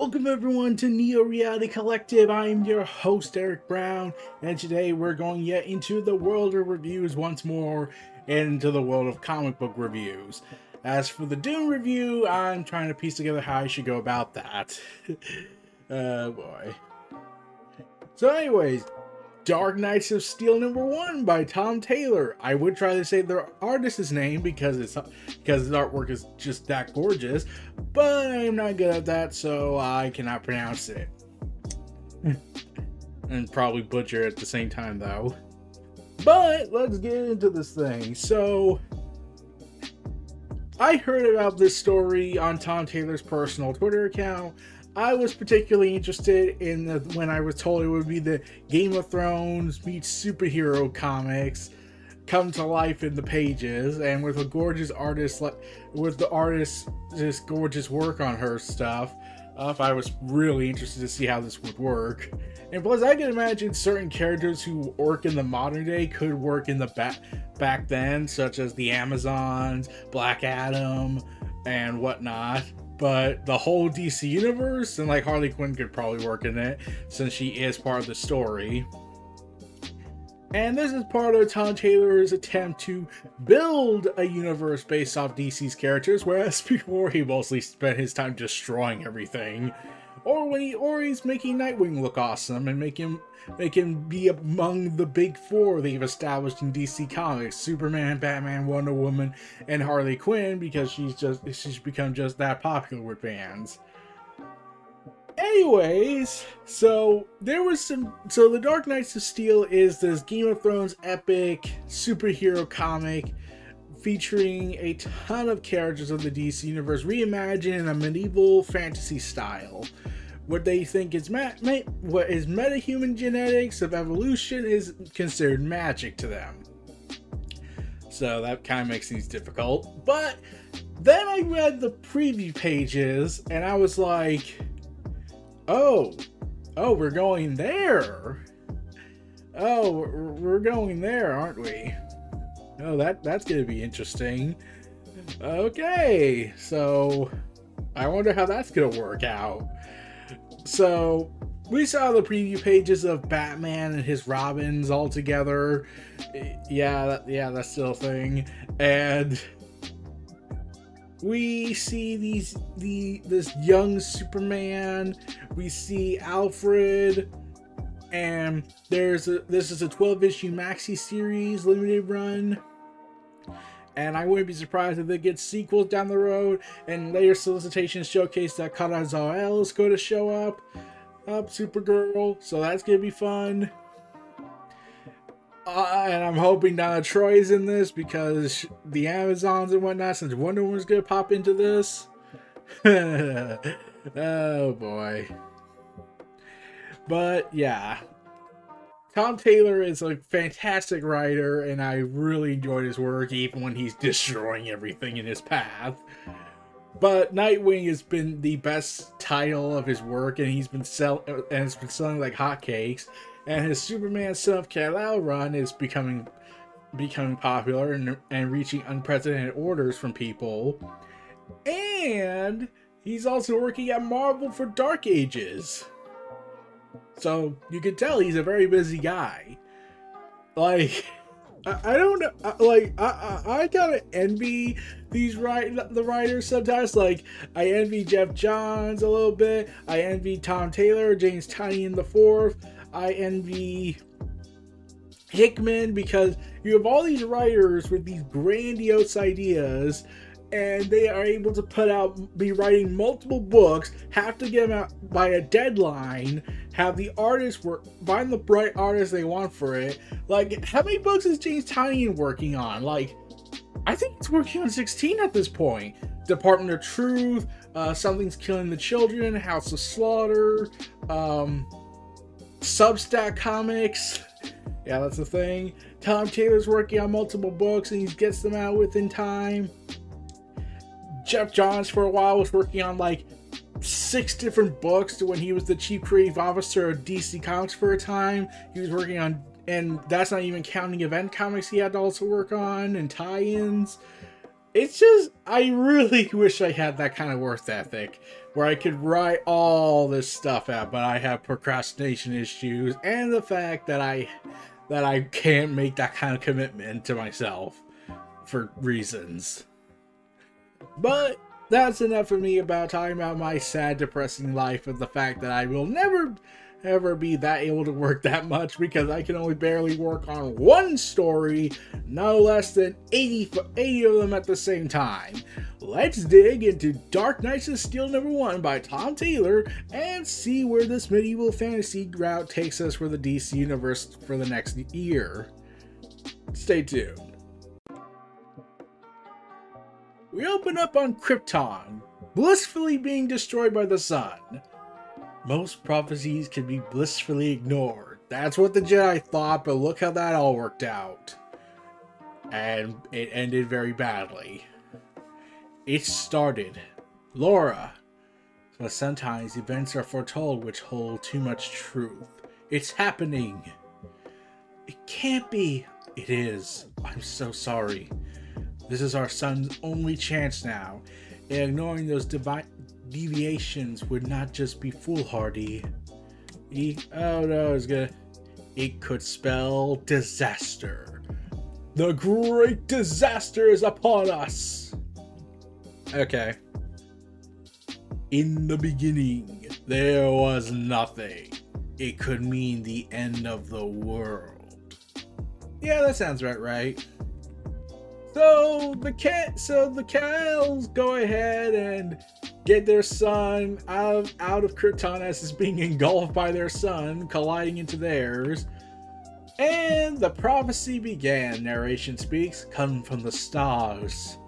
Welcome everyone to Neo Reality Collective. I am your host Eric Brown, and today we're going yet into the world of reviews once more, and into the world of comic book reviews. As for the Doom review, I'm trying to piece together how I should go about that. oh boy. So, anyways, Dark Knights of Steel number one by Tom Taylor. I would try to say the artist's name because it's because his artwork is just that gorgeous, but I'm not good at that, so I cannot pronounce it. and probably butcher at the same time though. But let's get into this thing. So I heard about this story on Tom Taylor's personal Twitter account. I was particularly interested in the, when I was told it would be the Game of Thrones meets superhero comics come to life in the pages, and with a gorgeous artist, like with the artist just gorgeous work on her stuff. Uh, I was really interested to see how this would work. And plus, I can imagine certain characters who work in the modern day could work in the back back then, such as the Amazons, Black Adam, and whatnot but the whole DC universe and like Harley Quinn could probably work in it since she is part of the story. And this is part of Tom Taylor's attempt to build a universe based off DC's characters, whereas before he mostly spent his time destroying everything. Or when he or he's making Nightwing look awesome and make him make him be among the big four they've established in DC Comics: Superman, Batman, Wonder Woman, and Harley Quinn, because she's just she's become just that popular with fans. Anyways, so there was some. So the Dark Knights of Steel is this Game of Thrones epic superhero comic featuring a ton of characters of the DC universe reimagined in a medieval fantasy style what they think is ma- ma- what is metahuman genetics of evolution is considered magic to them. So that kind of makes things difficult. But then I read the preview pages and I was like, oh, oh, we're going there. Oh, we're going there, aren't we? Oh, that that's gonna be interesting. Okay, so I wonder how that's gonna work out. So we saw the preview pages of Batman and his Robins all together. Yeah, that, yeah, that's still a thing. And we see these the this young Superman. We see Alfred, and there's a this is a 12 issue maxi series limited run and I wouldn't be surprised if they get sequels down the road and later solicitations showcase that Kara Zor-El is going to show up, up Supergirl, so that's going to be fun. Uh, and I'm hoping Donna Troy's in this because the Amazons and whatnot, since Wonder Woman's going to pop into this. oh boy. But yeah, Tom Taylor is a fantastic writer, and I really enjoyed his work, even when he's destroying everything in his path. But Nightwing has been the best title of his work, and he's been sell uh, and it's been selling like hotcakes. And his Superman Son of Kal-El run is becoming becoming popular and, and reaching unprecedented orders from people. And he's also working at Marvel for Dark Ages. So you can tell he's a very busy guy. Like, I, I don't know. Like, I, I, I gotta envy these write the writers sometimes. Like, I envy Geoff Johns a little bit. I envy Tom Taylor, James Tynion the fourth. I envy Hickman because you have all these writers with these grandiose ideas and they are able to put out be writing multiple books have to get them out by a deadline have the artist work find the bright artist they want for it. Like how many books is james tynion working on? Like i think it's working on 16 at this point. Department of truth uh, something's killing the children house of slaughter um, substack comics. Yeah that's the thing. Tom taylor's working on multiple books and he gets them out within time Geoff Johns for a while was working on like six different books when he was the chief creative officer of DC Comics for a time. He was working on, and that's not even counting event comics he had to also work on and tie ins. It's just, I really wish I had that kind of work ethic where I could write all this stuff out, but I have procrastination issues and the fact that I that I can't make that kind of commitment to myself for reasons. But that's enough for me about talking about my sad, depressing life and the fact that I will never ever be that able to work that much because I can only barely work on one story, no less than 80, 80 of them at the same time. Let's dig into Dark Knights of Steel number one by Tom Taylor and see where this medieval fantasy route takes us for the DC universe for the next year. Stay tuned. We open up on Krypton, blissfully being destroyed by the sun. Most prophecies can be blissfully ignored. That's what the Jedi thought, but look how that all worked out. And it ended very badly. It started. Lara. But sometimes events are foretold which hold too much truth. It's happening. It can't be. It is. I'm so sorry. This is our son's only chance now, and ignoring those devi- deviations would not just be foolhardy. He, oh no, it's gonna. It could spell disaster. The great disaster is upon us. Okay. In the beginning, there was nothing. It could mean the end of the world. Yeah, that sounds right, right? So the cat, so the cows go ahead and get their son out of out of Krypton as is being engulfed by their sun, colliding into theirs. And the prophecy began, narration speaks, come from the stars.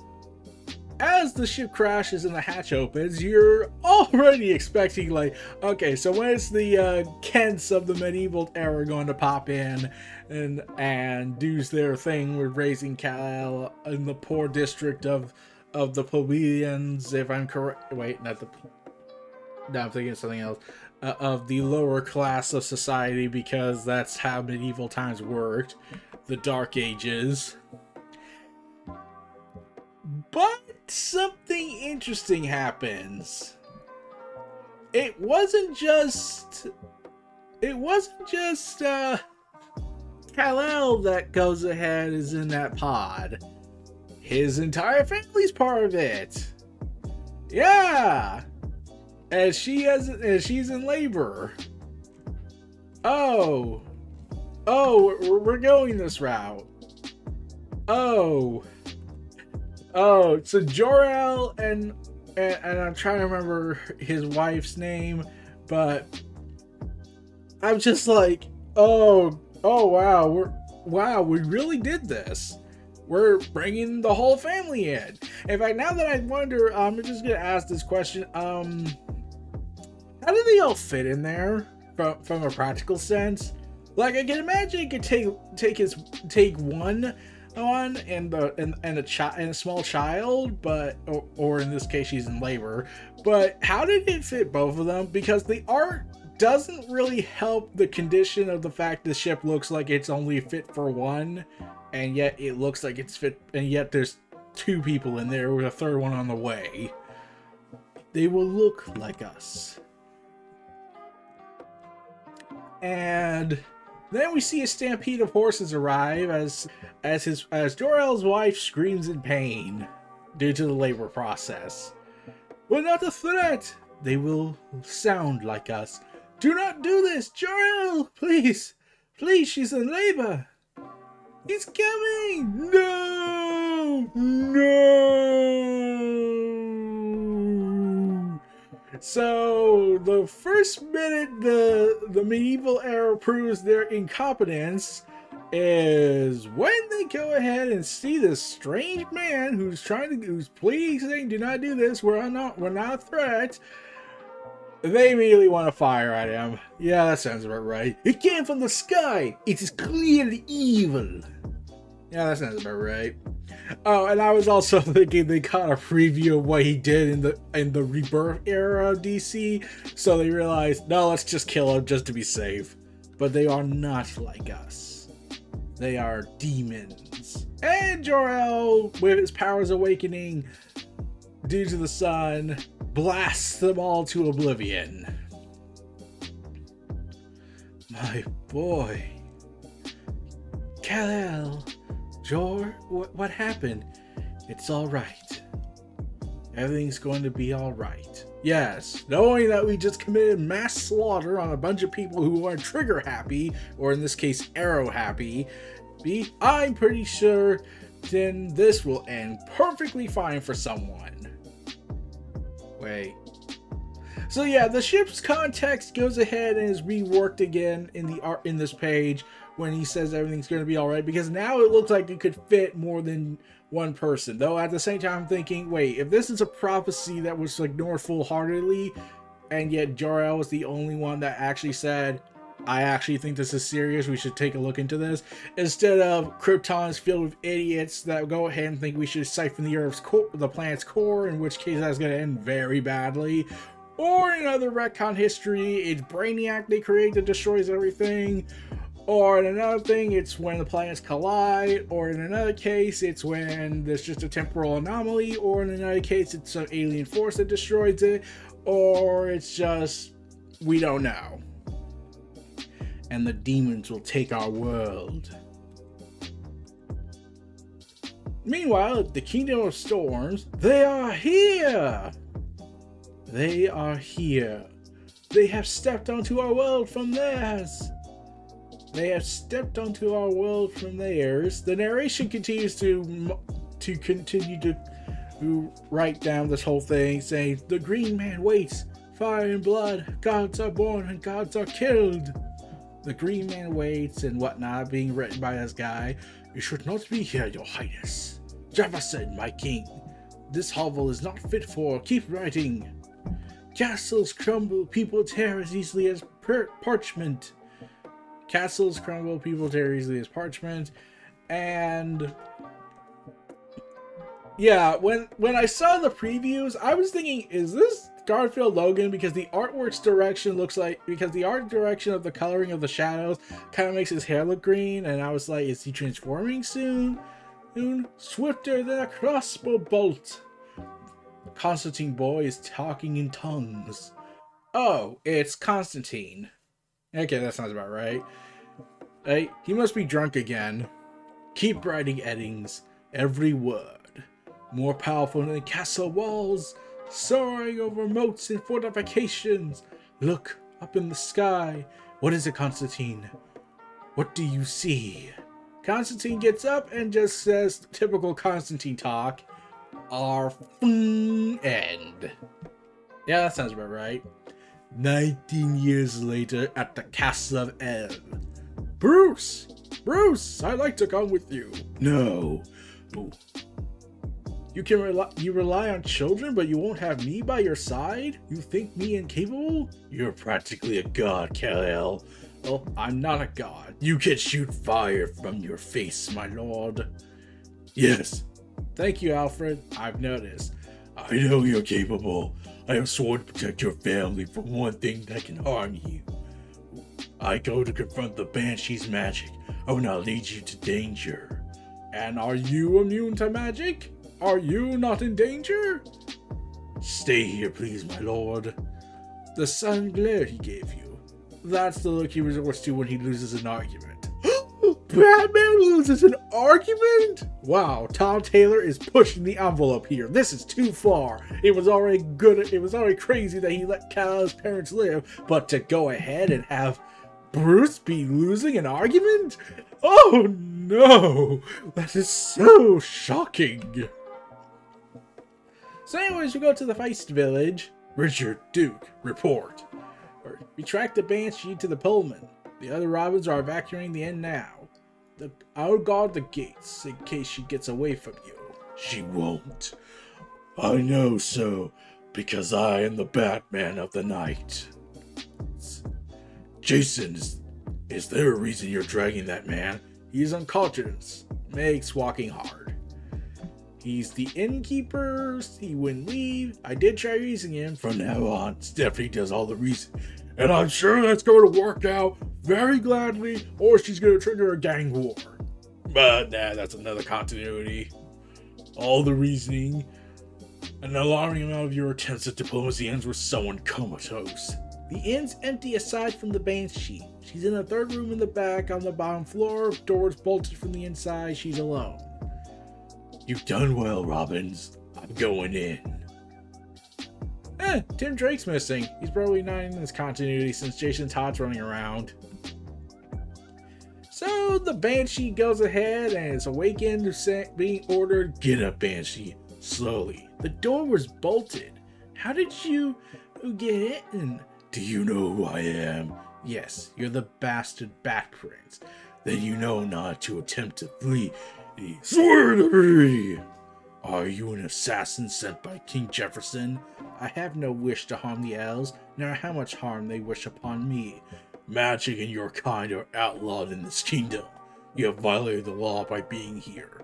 As the ship crashes and the hatch opens, you're already expecting, like, okay, so when it's the uh, Kents of the medieval era going to pop in and and do their thing with raising Kal in the poor district of of the plebeians, if I'm correct. Wait, not the. No, I'm thinking of something else. Uh, of the lower class of society because that's how medieval times worked, the Dark Ages. But something interesting happens. It wasn't just. It wasn't just. uh Kal-El that goes ahead is in that pod. His entire family's part of it. Yeah. As she has as she's in labor. Oh. Oh, we're going this route. Oh. Oh, so Jor-El and, and and I'm trying to remember his wife's name, but I'm just like, oh oh wow, we're wow, we really did this. We're bringing the whole family in. In fact, now that I wonder, I'm just gonna ask this question. Um, how do they all fit in there from from a practical sense? Like I can imagine it could take take his take one on and the and, and a child and a small child, but or, or in this case she's in labor. But how did it fit both of them? Because the art doesn't really help the condition of the fact the ship looks like it's only fit for one, and yet it looks like it's fit, and yet there's two people in there with a third one on the way. they will look like us. And then we see a stampede of horses arrive as as his as Jor-El's wife screams in pain due to the labor process. We're not a threat. They will sound like us. Do not do this, Jor-El! Please! Please, she's in labor! He's coming! No! No! So the first minute the the medieval era proves their incompetence is when they go ahead and see this strange man who's trying to who's pleading saying do not do this. We're not we're not a threat. They immediately want to fire at him. Yeah that sounds about right. It came from the sky. It is clearly evil. Yeah that sounds about right oh and i was also thinking they got a preview of what he did in the in the rebirth era of dc so they realized no let's just kill him just to be safe but they are not like us they are demons. And Jor-El, with his powers awakening due to the sun, blasts them all to oblivion. My boy. Kal-El. Jor, what, what happened? It's alright. Everything's going to be alright. Yes, knowing that we just committed mass slaughter on a bunch of people who are trigger happy, or in this case, arrow happy, I'm pretty sure then this will end perfectly fine for someone. Wait. So yeah, the ship's context goes ahead and is reworked again in the art in this page when he says everything's going to be all right because now it looks like it could fit more than one person. Though at the same time, I'm thinking, wait, if this is a prophecy that was ignored full-heartedly, and yet Jor-El was the only one that actually said, I actually think this is serious. We should take a look into this. Instead of Krypton is filled with idiots that go ahead and think we should siphon the Earth's core, the planet's core, in which case that's going to end very badly. Or in other retcon history, it's Brainiac they create that destroys everything. Or in another thing, it's when the planets collide. Or in another case, it's when there's just a temporal anomaly. Or in another case, it's an alien force that destroys it. Or it's just, we don't know and the demons will take our world. Meanwhile, the Kingdom of Storms, they are here! They are here. They have stepped onto our world from theirs. They have stepped onto our world from theirs. The narration continues to to continue to, write down this whole thing, saying, "The Green Man waits. Fire and blood. Gods are born and gods are killed." The Green Man waits and whatnot, being written by this guy. You should not be here, your highness. Jefferson, my king. This hovel is not fit for. Keep writing. Castles crumble, people tear as easily as per- parchment. Castles crumble, people tear easily as parchment. And yeah, when when I saw the previews, I was thinking, is this Garfield Logan because the artwork's direction looks like because the art direction of the coloring of the shadows kind of makes his hair look green, and I was like, is he transforming soon? Soon, swifter than a crossbow bolt. Constantine boy is talking in tongues. Oh, it's Constantine. Okay, that sounds about right. Hey, he must be drunk again. Keep writing Eddings, every word. More powerful than castle walls soaring over moats and fortifications. Look up in the sky. What is it, Constantine? What do you see? Constantine gets up and just says typical Constantine talk. Our end. Yeah, that sounds about right. 19 years later at the Castle of El. Bruce! Bruce, I'd like to come with you. No. Oh, you can rely you rely on children, but you won't have me by your side? You think me incapable? You're practically a god, Kal-El. Well, I'm not a god. You can shoot fire from your face, my lord. Yes. Thank you, Alfred. I've noticed. I know you're capable. I have sworn to protect your family from one thing that can harm you. I go to confront the Banshee's magic. I will not lead you to danger. And are you immune to magic? Are you not in danger? Stay here, please, my lord. The sun glare he gave you. That's the look he resorts to when he loses an argument. Batman loses an argument? Wow, Tom Taylor is pushing the envelope here. This is too far. It was already good, it was already crazy that he let Kal-El's parents live, but to go ahead and have Bruce be losing an argument? Oh no! That is so shocking. So anyways, we go to the Feist village. Richard Duke, report. We track the Banshee to the Pullman. The other Robins are evacuating the inn now. The, I'll guard the gates in case she gets away from you. She won't. I know so, because I am the Batman of the night. Jason, is, is there a reason you're dragging that man? He's unconscious. Makes walking hard. He's the innkeeper. He wouldn't leave. I did try using him. From now on, Stephanie does all the reason. And I'm sure that's going to work out very gladly, or she's going to trigger a gang war. But nah, that's another continuity. All the reasoning. An alarming amount of your attempts at diplomacy ends with someone comatose. The inn's empty aside from the Banshee. She's in the third room in the back on the bottom floor, doors bolted from the inside. She's alone. You've done well, Robins. I'm going in. Eh, Tim Drake's missing. He's probably not in this continuity since Jason Todd's running around. So the Banshee goes ahead and is awakened, to being ordered, Get up, Banshee. Slowly. The door was bolted. How did you get in? Do you know who I am? Yes, you're the bastard Bat Prince. Then you know not to attempt to flee. Me! Are you an assassin sent by King Jefferson? I have no wish to harm the elves, nor how much harm they wish upon me. Magic and your kind are outlawed in this kingdom. You have violated the law by being here.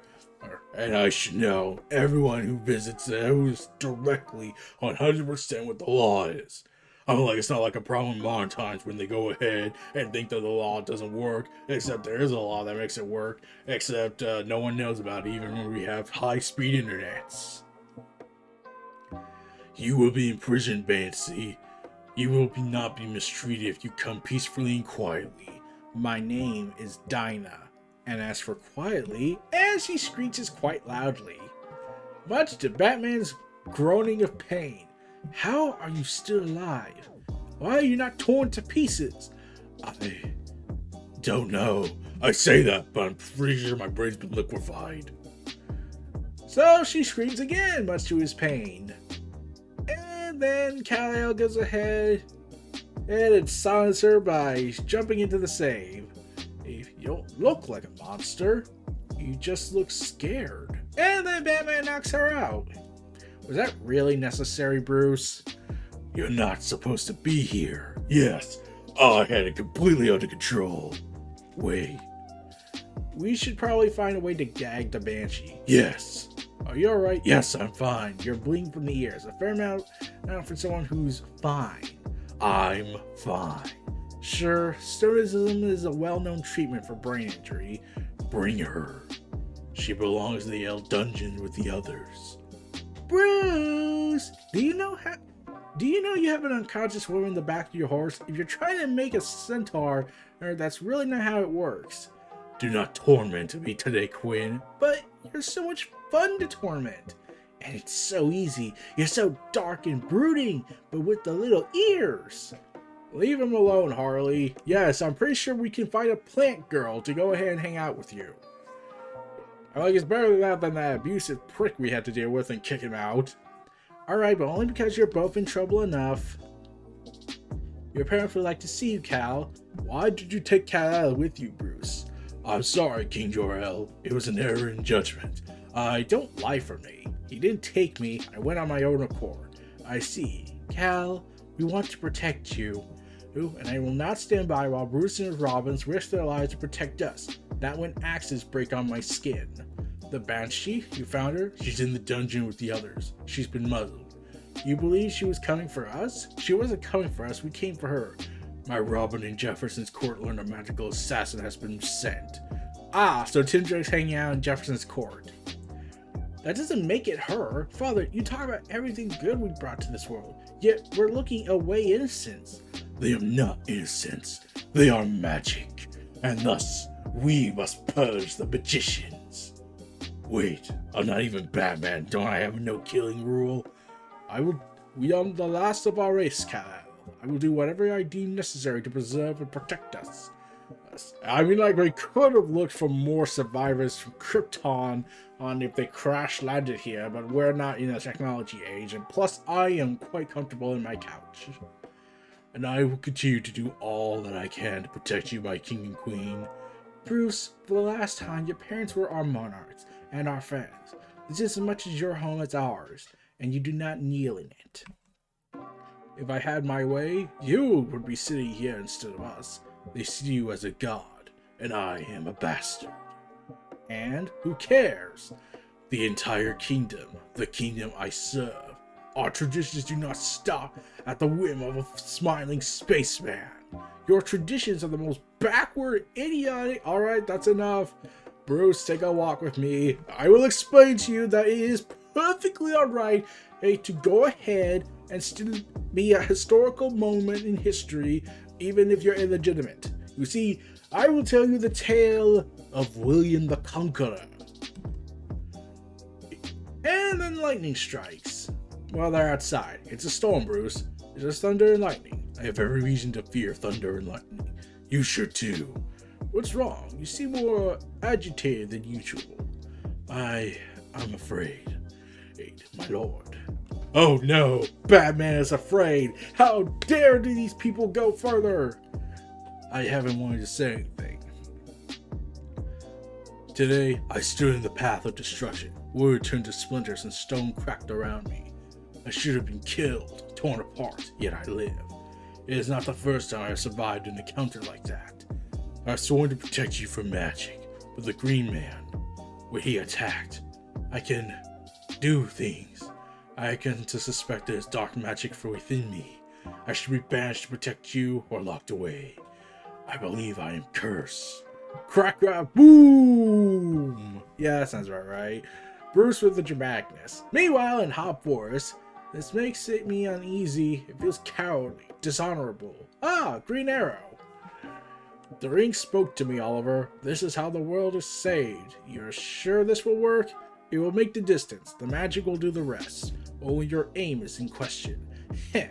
And I should know, everyone who visits knows directly 100% what the law is. I'm like, it's not like a problem in modern times when they go ahead and think that the law doesn't work, except there is a law that makes it work, except uh, no one knows about it, even when we have high speed internets. You will be imprisoned, Banshee. You will be not be mistreated if you come peacefully and quietly. My name is Dinah. And as for quietly, as he screeches quite loudly, much to Batman's groaning of pain, how are you still alive? Why are you not torn to pieces? I don't know. I say that, but I'm pretty sure my brain's been liquefied. So she screams again, much to his pain. Then Kal-El goes ahead and it silences her by jumping into the save. If you don't look like a monster. You just look scared. And then Batman knocks her out. Was that really necessary, Bruce? You're not supposed to be here. Yes, oh, I had it completely under control. Wait. We should probably find a way to gag the Banshee. Yes. Are you alright? Yes, I'm fine. You're bleeding from the ears. A fair amount now for someone who's fine. I'm fine. Sure, stoicism is a well known treatment for brain injury. Bring her. She belongs in the El dungeon with the others. Bruce, do you know how? Do you know you have an unconscious woman in the back of your horse? If you're trying to make a centaur, that's really not how it works. Do not torment me today, Quinn. But you're so much fun to torment. And it's so easy. You're so dark and brooding, but with the little ears. Leave him alone, Harley. Yes, I'm pretty sure we can find a plant girl to go ahead and hang out with you. I like it's better than that than that abusive prick we had to deal with and kick him out. Alright, but only because you're both in trouble enough. Your parents would like to see you, Kal. Why did you take Kal-El with you, Bruce? I'm sorry, King Jor-El. It was an error in judgment. I don't lie for me. He didn't take me. I went on my own accord. I see. Kal, we want to protect you. And I will not stand by while Bruce and his Robins risk their lives to protect us. Not when axes break on my skin. The Banshee, you found her? She's in the dungeon with the others. She's been muzzled. You believe she was coming for us? She wasn't coming for us, we came for her. My Robin in Jefferson's court learned a magical assassin has been sent. Ah, so Tim Drake's hanging out in Jefferson's court. That doesn't make it her. Father, you talk about everything good we brought to this world, yet we're looking away innocence. They are not innocence, they are magic, and thus we must purge the magicians. Wait, I'm not even Batman. Don't I have no killing rule? I will. We are the last of our race, Kal. I will do whatever I deem necessary to preserve and protect us. I mean, like, we could have looked for more survivors from Krypton on if they crash landed here, but we're not in a technology age, and plus, I am quite comfortable in my couch. And I will continue to do all that I can to protect you, my king and queen. Bruce, for the last time, your parents were our monarchs and our friends. This is as much as your home as ours, and you do not kneel in it. If I had my way, you would be sitting here instead of us. They see you as a god, and I am a bastard. And who cares? The entire kingdom, the kingdom I serve. Our traditions do not stop at the whim of a smiling spaceman. Your traditions are the most backward, idiotic. Alright, that's enough. Bruce, take a walk with me. I will explain to you that it is perfectly alright hey, to go ahead and still be a historical moment in history, even if you're illegitimate. You see, I will tell you the tale of William the Conqueror. And then lightning strikes. While they're outside. It's a storm, Bruce. It's just thunder and lightning. I have every reason to fear thunder and lightning. You should too. What's wrong? You seem more agitated than usual. I I'm afraid. Aid, my lord. Oh no, Batman is afraid. How dare do these people go further? I haven't wanted to say anything. Today, I stood in the path of destruction. Wood turned to splinters and stone cracked around me. I should have been killed, torn apart, yet I live. It is not the first time I have survived an encounter like that. I have sworn to protect you from magic, but the Green Man, when he attacked, I can do things. I can to suspect there is dark magic from within me. I should be banished to protect you or locked away. I believe I am cursed. Crack, crack, boom! Yeah, that sounds about right. Bruce with the dramaticness. Meanwhile, in Hop Forest, this makes it me uneasy. It feels cowardly, dishonorable. Ah, Green Arrow. The ring spoke to me, Oliver. This is how the world is saved. You're sure this will work? It will make the distance. The magic will do the rest. Only your aim is in question. Heh.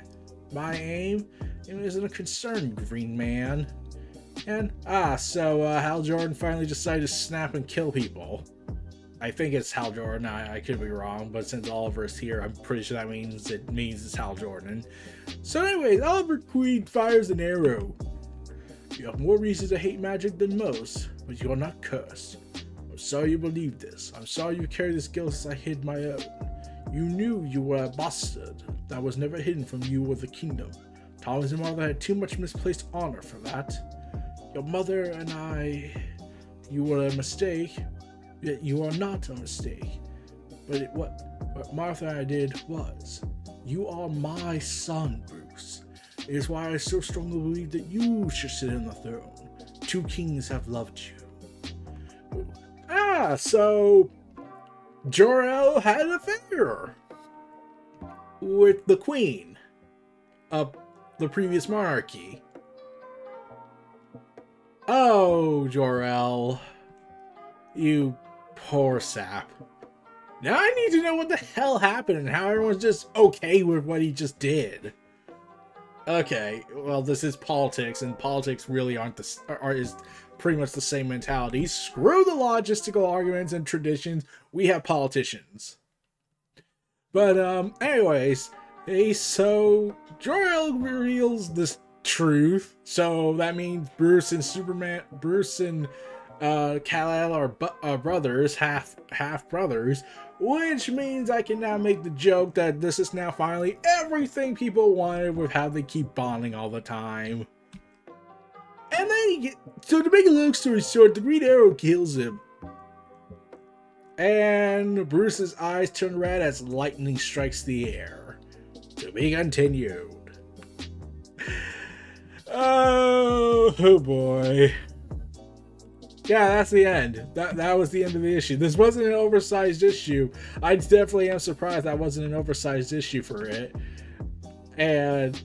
My aim? isn't a concern, Green Man. And, ah, so uh, Hal Jordan finally decided to snap and kill people. I think it's Hal Jordan. I, I could be wrong, but since Oliver is here, I'm pretty sure that means it means it's Hal Jordan. So, anyways, Oliver Queen fires an arrow. You have more reasons to hate magic than most, but you are not cursed. I'm sorry you believe this. I'm sorry you carry this guilt as I hid my own. You knew you were a bastard. That was never hidden from you or the kingdom. And mother had too much misplaced honor for that. Your mother and I. You were a mistake, Yet you are not a mistake. But it, what, what Martha and I did was, you are my son, Bruce. It is why I so strongly believe that you should sit on the throne. Two kings have loved you. Ah, so Jor-El had an affair with the queen of the previous monarchy. Oh, Jor-El, you Poor Sap. Now I need to know what the hell happened and how everyone's just okay with what he just did. Okay, well this is politics, and politics really aren't the are is pretty much the same mentality. Screw the logistical arguments and traditions. We have politicians. But um, anyways, hey, so Jor-El reveals this truth. So that means Bruce and Superman, Bruce and uh, Kal-El are bu- uh, brothers, half half brothers, which means I can now make the joke that this is now finally everything people wanted with how they keep bonding all the time. And then get, so to make a long story short, the Green Arrow kills him. And Bruce's eyes turn red as lightning strikes the air. To be continued. Oh, oh boy. yeah, that's the end. That that was the end of the issue. This wasn't an oversized issue. I definitely am surprised that wasn't an oversized issue for it. And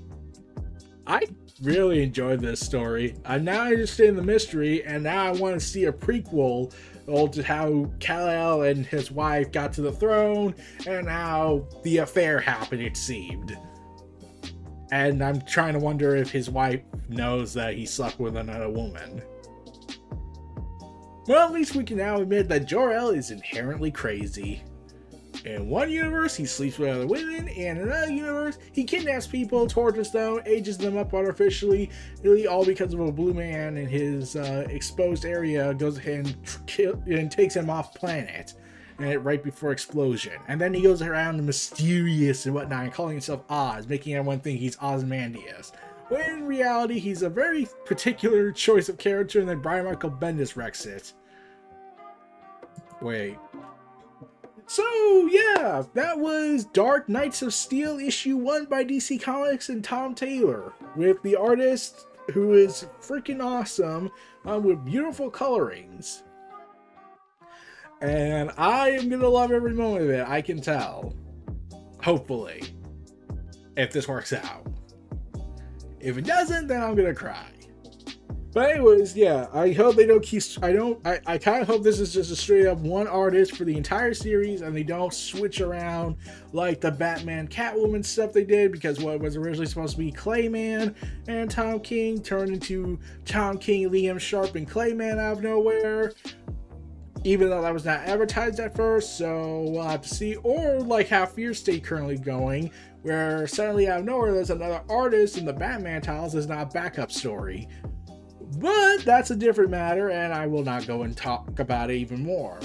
really enjoyed this story. I now I understand the mystery, and now I want to see a prequel to how Kal-El and his wife got to the throne, and how the affair happened. It seemed. And I'm trying to wonder if his wife knows that he slept with another woman. Well, at least we can now admit that Jor-El is inherently crazy. In one universe, he sleeps with other women, and in another universe, he kidnaps people, tortures them, ages them up artificially, really all because of a blue man in his uh, exposed area goes ahead and, kill, and takes him off planet right before explosion. And then he goes around mysterious and whatnot, calling himself Oz, making everyone think he's Ozymandias. When in reality, he's a very particular choice of character, and then Brian Michael Bendis wrecks it. Wait, so, yeah, that was Dark Knights of Steel issue 1 by DC Comics and Tom Taylor, with the artist who is freaking awesome uh, with beautiful colorings. And I am going to love every moment of it, I can tell. Hopefully. If this works out. If it doesn't, then I'm going to cry. But anyways, yeah, I hope they don't keep. I don't. I, I kind of hope this is just a straight up one artist for the entire series, and they don't switch around like the Batman Catwoman stuff they did because what was originally supposed to be Clay Mann and Tom King turned into Tom King, Liam Sharp, and Clay Mann out of nowhere. Even though that was not advertised at first, so we'll have to see. Or like how Fear State currently going, where suddenly out of nowhere there's another artist in the Batman titles is not backup story. But that's a different matter, and I will not go and talk about it even more.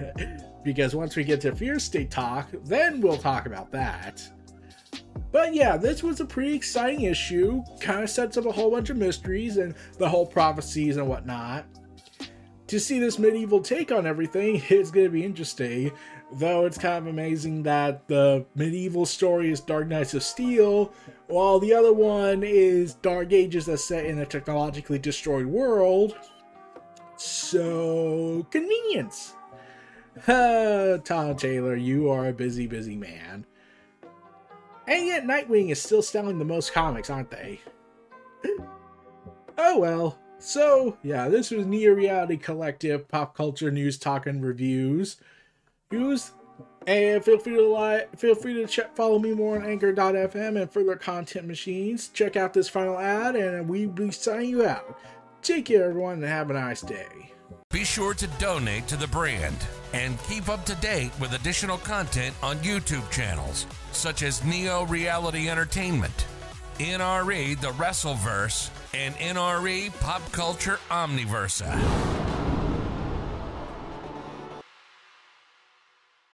because once we get to Fear State talk, then we'll talk about that. But yeah, this was a pretty exciting issue. Kind of sets up a whole bunch of mysteries and the whole prophecies and whatnot. To see this medieval take on everything is going to be interesting. Though it's kind of amazing that the medieval story is Dark Knights of Steel, while the other one is Dark Ages that's set in a technologically destroyed world. So, convenience. Uh, Tom Taylor, you are a busy, busy man. And yet, Nightwing is still selling the most comics, aren't they? oh well. So, yeah, this was Neo Reality Collective Pop Culture News Talk and Reviews. Use and feel free to like, feel free to check, follow me more on Anchor.fm and further content machines. Check out this final ad, and we will be signing you out. Take care, everyone, and have a nice day. Be sure to donate to the brand and keep up to date with additional content on YouTube channels such as Neo Reality Entertainment, NRE The Wrestleverse, and NRE Pop Culture Omniversa.